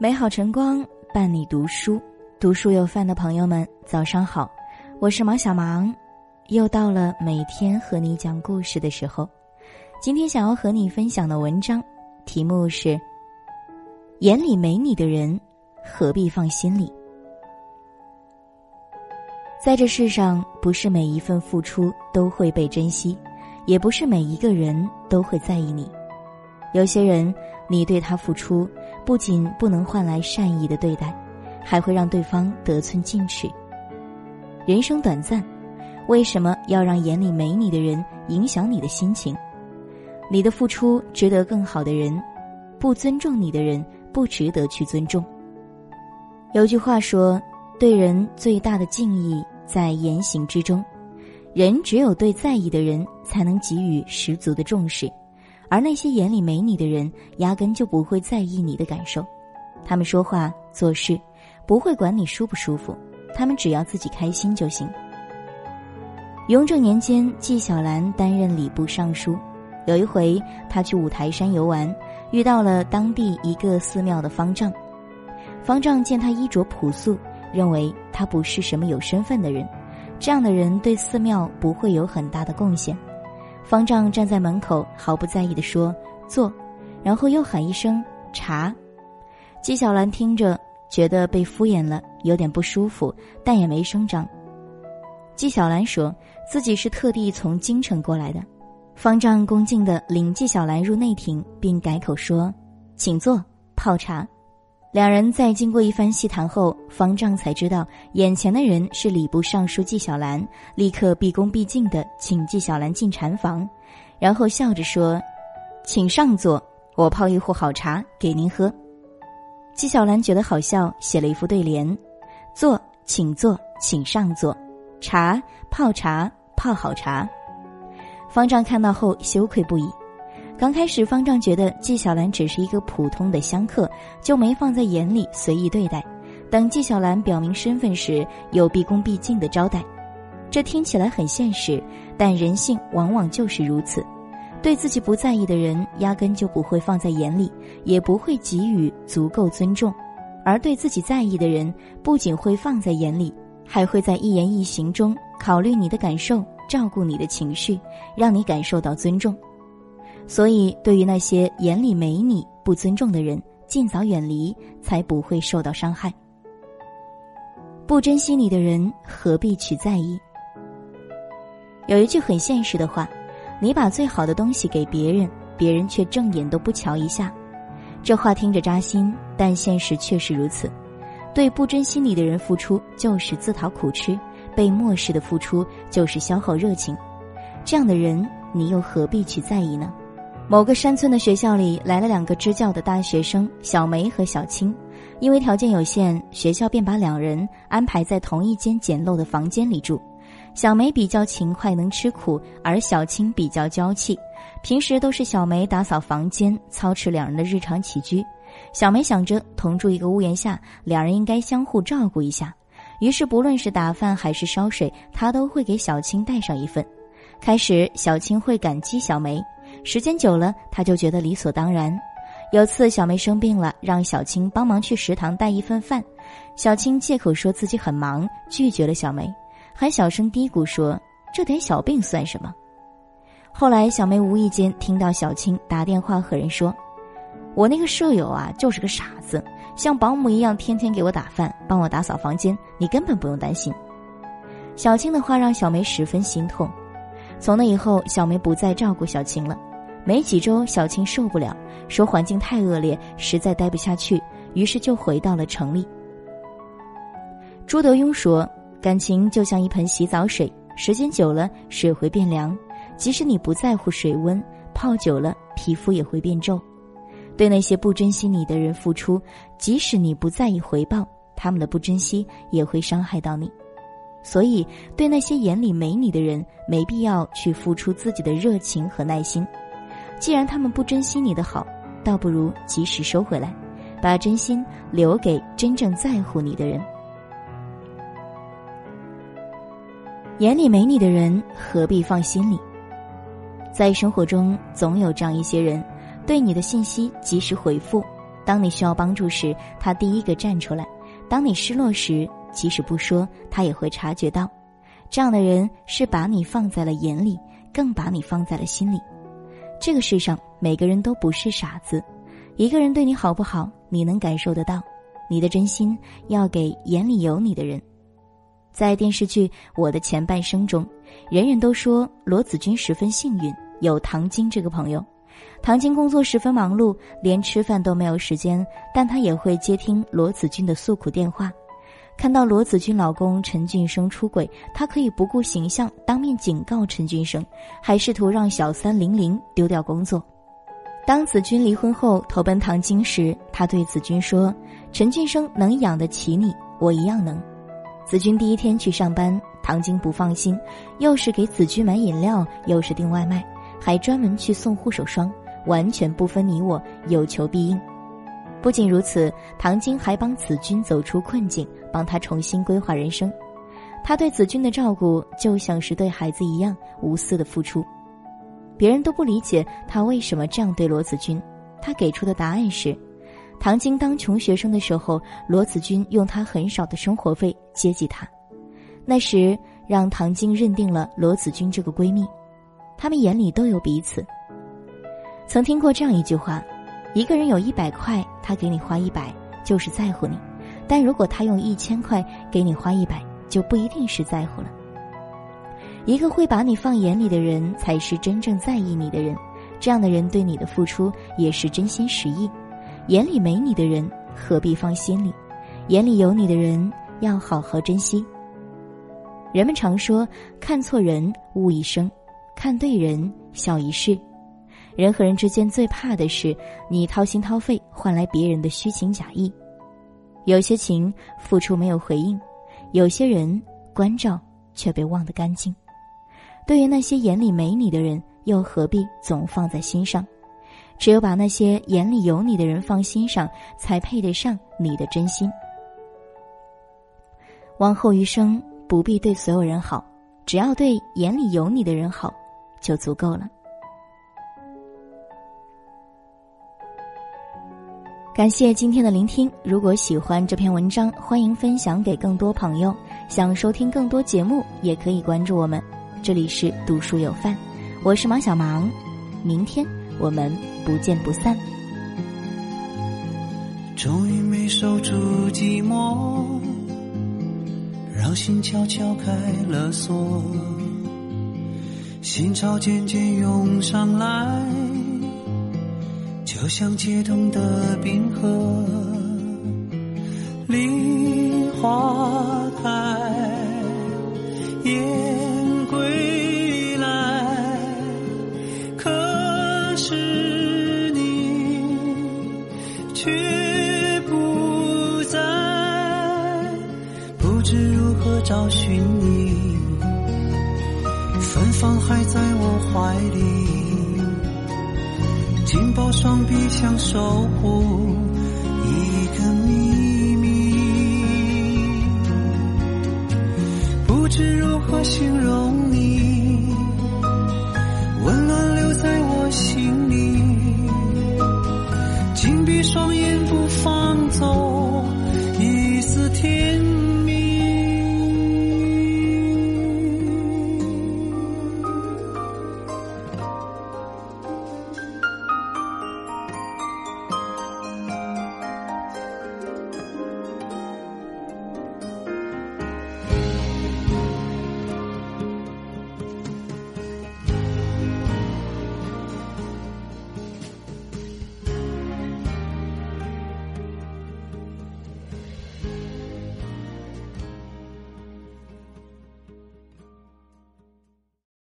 美好晨光伴你读书，读书有饭的朋友们，早上好，我是毛小芒，又到了每天和你讲故事的时候。今天想要和你分享的文章，题目是：眼里没你的人，何必放心里？在这世上，不是每一份付出都会被珍惜，也不是每一个人都会在意你。有些人，你对他付出，不仅不能换来善意的对待，还会让对方得寸进尺。人生短暂，为什么要让眼里没你的人影响你的心情？你的付出值得更好的人，不尊重你的人不值得去尊重。有句话说：“对人最大的敬意在言行之中。”人只有对在意的人，才能给予十足的重视。而那些眼里没你的人，压根就不会在意你的感受，他们说话做事不会管你舒不舒服，他们只要自己开心就行。雍正年间，纪晓岚担任礼部尚书，有一回他去五台山游玩，遇到了当地一个寺庙的方丈。方丈见他衣着朴素，认为他不是什么有身份的人，这样的人对寺庙不会有很大的贡献。方丈站在门口，毫不在意地说：“坐。”然后又喊一声“茶”。纪晓岚听着，觉得被敷衍了，有点不舒服，但也没声张。纪晓岚说自己是特地从京城过来的。方丈恭敬地领纪晓岚入内庭，并改口说：“请坐，泡茶。”两人在经过一番细谈后，方丈才知道眼前的人是礼部尚书纪晓岚，立刻毕恭毕敬地请纪晓岚进禅房，然后笑着说：“请上座，我泡一壶好茶给您喝。”纪晓岚觉得好笑，写了一副对联：“坐，请坐，请上座；茶，泡茶，泡好茶。”方丈看到后羞愧不已。刚开始，方丈觉得纪晓岚只是一个普通的香客，就没放在眼里，随意对待。等纪晓岚表明身份时，又毕恭毕敬的招待。这听起来很现实，但人性往往就是如此：对自己不在意的人，压根就不会放在眼里，也不会给予足够尊重；而对自己在意的人，不仅会放在眼里，还会在一言一行中考虑你的感受，照顾你的情绪，让你感受到尊重。所以，对于那些眼里没你、不尊重的人，尽早远离，才不会受到伤害。不珍惜你的人，何必去在意？有一句很现实的话：你把最好的东西给别人，别人却正眼都不瞧一下。这话听着扎心，但现实确实如此。对不珍惜你的人付出，就是自讨苦吃；被漠视的付出，就是消耗热情。这样的人，你又何必去在意呢？某个山村的学校里来了两个支教的大学生小梅和小青，因为条件有限，学校便把两人安排在同一间简陋的房间里住。小梅比较勤快，能吃苦，而小青比较娇气，平时都是小梅打扫房间，操持两人的日常起居。小梅想着同住一个屋檐下，两人应该相互照顾一下，于是不论是打饭还是烧水，她都会给小青带上一份。开始，小青会感激小梅。时间久了，他就觉得理所当然。有次小梅生病了，让小青帮忙去食堂带一份饭，小青借口说自己很忙，拒绝了小梅，还小声嘀咕说：“这点小病算什么？”后来小梅无意间听到小青打电话和人说：“我那个舍友啊，就是个傻子，像保姆一样天天给我打饭，帮我打扫房间，你根本不用担心。”小青的话让小梅十分心痛。从那以后，小梅不再照顾小青了。没几周，小青受不了，说环境太恶劣，实在待不下去，于是就回到了城里。朱德庸说：“感情就像一盆洗澡水，时间久了，水会变凉；即使你不在乎水温，泡久了，皮肤也会变皱。对那些不珍惜你的人付出，即使你不在意回报，他们的不珍惜也会伤害到你。所以，对那些眼里没你的人，没必要去付出自己的热情和耐心。”既然他们不珍惜你的好，倒不如及时收回来，把真心留给真正在乎你的人。眼里没你的人，何必放心里？在生活中，总有这样一些人，对你的信息及时回复，当你需要帮助时，他第一个站出来；当你失落时，即使不说，他也会察觉到。这样的人是把你放在了眼里，更把你放在了心里。这个世上每个人都不是傻子，一个人对你好不好，你能感受得到。你的真心要给眼里有你的人。在电视剧《我的前半生》中，人人都说罗子君十分幸运，有唐晶这个朋友。唐晶工作十分忙碌，连吃饭都没有时间，但她也会接听罗子君的诉苦电话。看到罗子君老公陈俊生出轨，她可以不顾形象当面警告陈俊生，还试图让小三玲玲丢掉工作。当子君离婚后投奔唐晶时，她对子君说：“陈俊生能养得起你，我一样能。”子君第一天去上班，唐晶不放心，又是给子君买饮料，又是订外卖。还专门去送护手霜，完全不分你我，有求必应。不仅如此，唐晶还帮子君走出困境，帮他重新规划人生。他对子君的照顾就像是对孩子一样无私的付出。别人都不理解他为什么这样对罗子君，他给出的答案是：唐晶当穷学生的时候，罗子君用他很少的生活费接济他，那时让唐晶认定了罗子君这个闺蜜。他们眼里都有彼此。曾听过这样一句话：一个人有一百块，他给你花一百，就是在乎你；但如果他用一千块给你花一百，就不一定是在乎了。一个会把你放眼里的人，才是真正在意你的人。这样的人对你的付出也是真心实意。眼里没你的人，何必放心里？眼里有你的人，要好好珍惜。人们常说：看错人，误一生。看对人，笑一世。人和人之间最怕的是你掏心掏肺换来别人的虚情假意。有些情付出没有回应，有些人关照却被忘得干净。对于那些眼里没你的人，又何必总放在心上？只有把那些眼里有你的人放心上，才配得上你的真心。往后余生，不必对所有人好，只要对眼里有你的人好。就足够了。感谢今天的聆听。如果喜欢这篇文章，欢迎分享给更多朋友。想收听更多节目，也可以关注我们。这里是读书有范，我是马小芒。明天我们不见不散。终于没守住寂寞，让心悄悄开了锁。心潮渐渐涌上来，就像解冻的冰河。梨花开，燕归来，可是你却不在，不知如何找寻你。芬芳还在我怀里，紧抱双臂想守护一个秘密，不知如何形容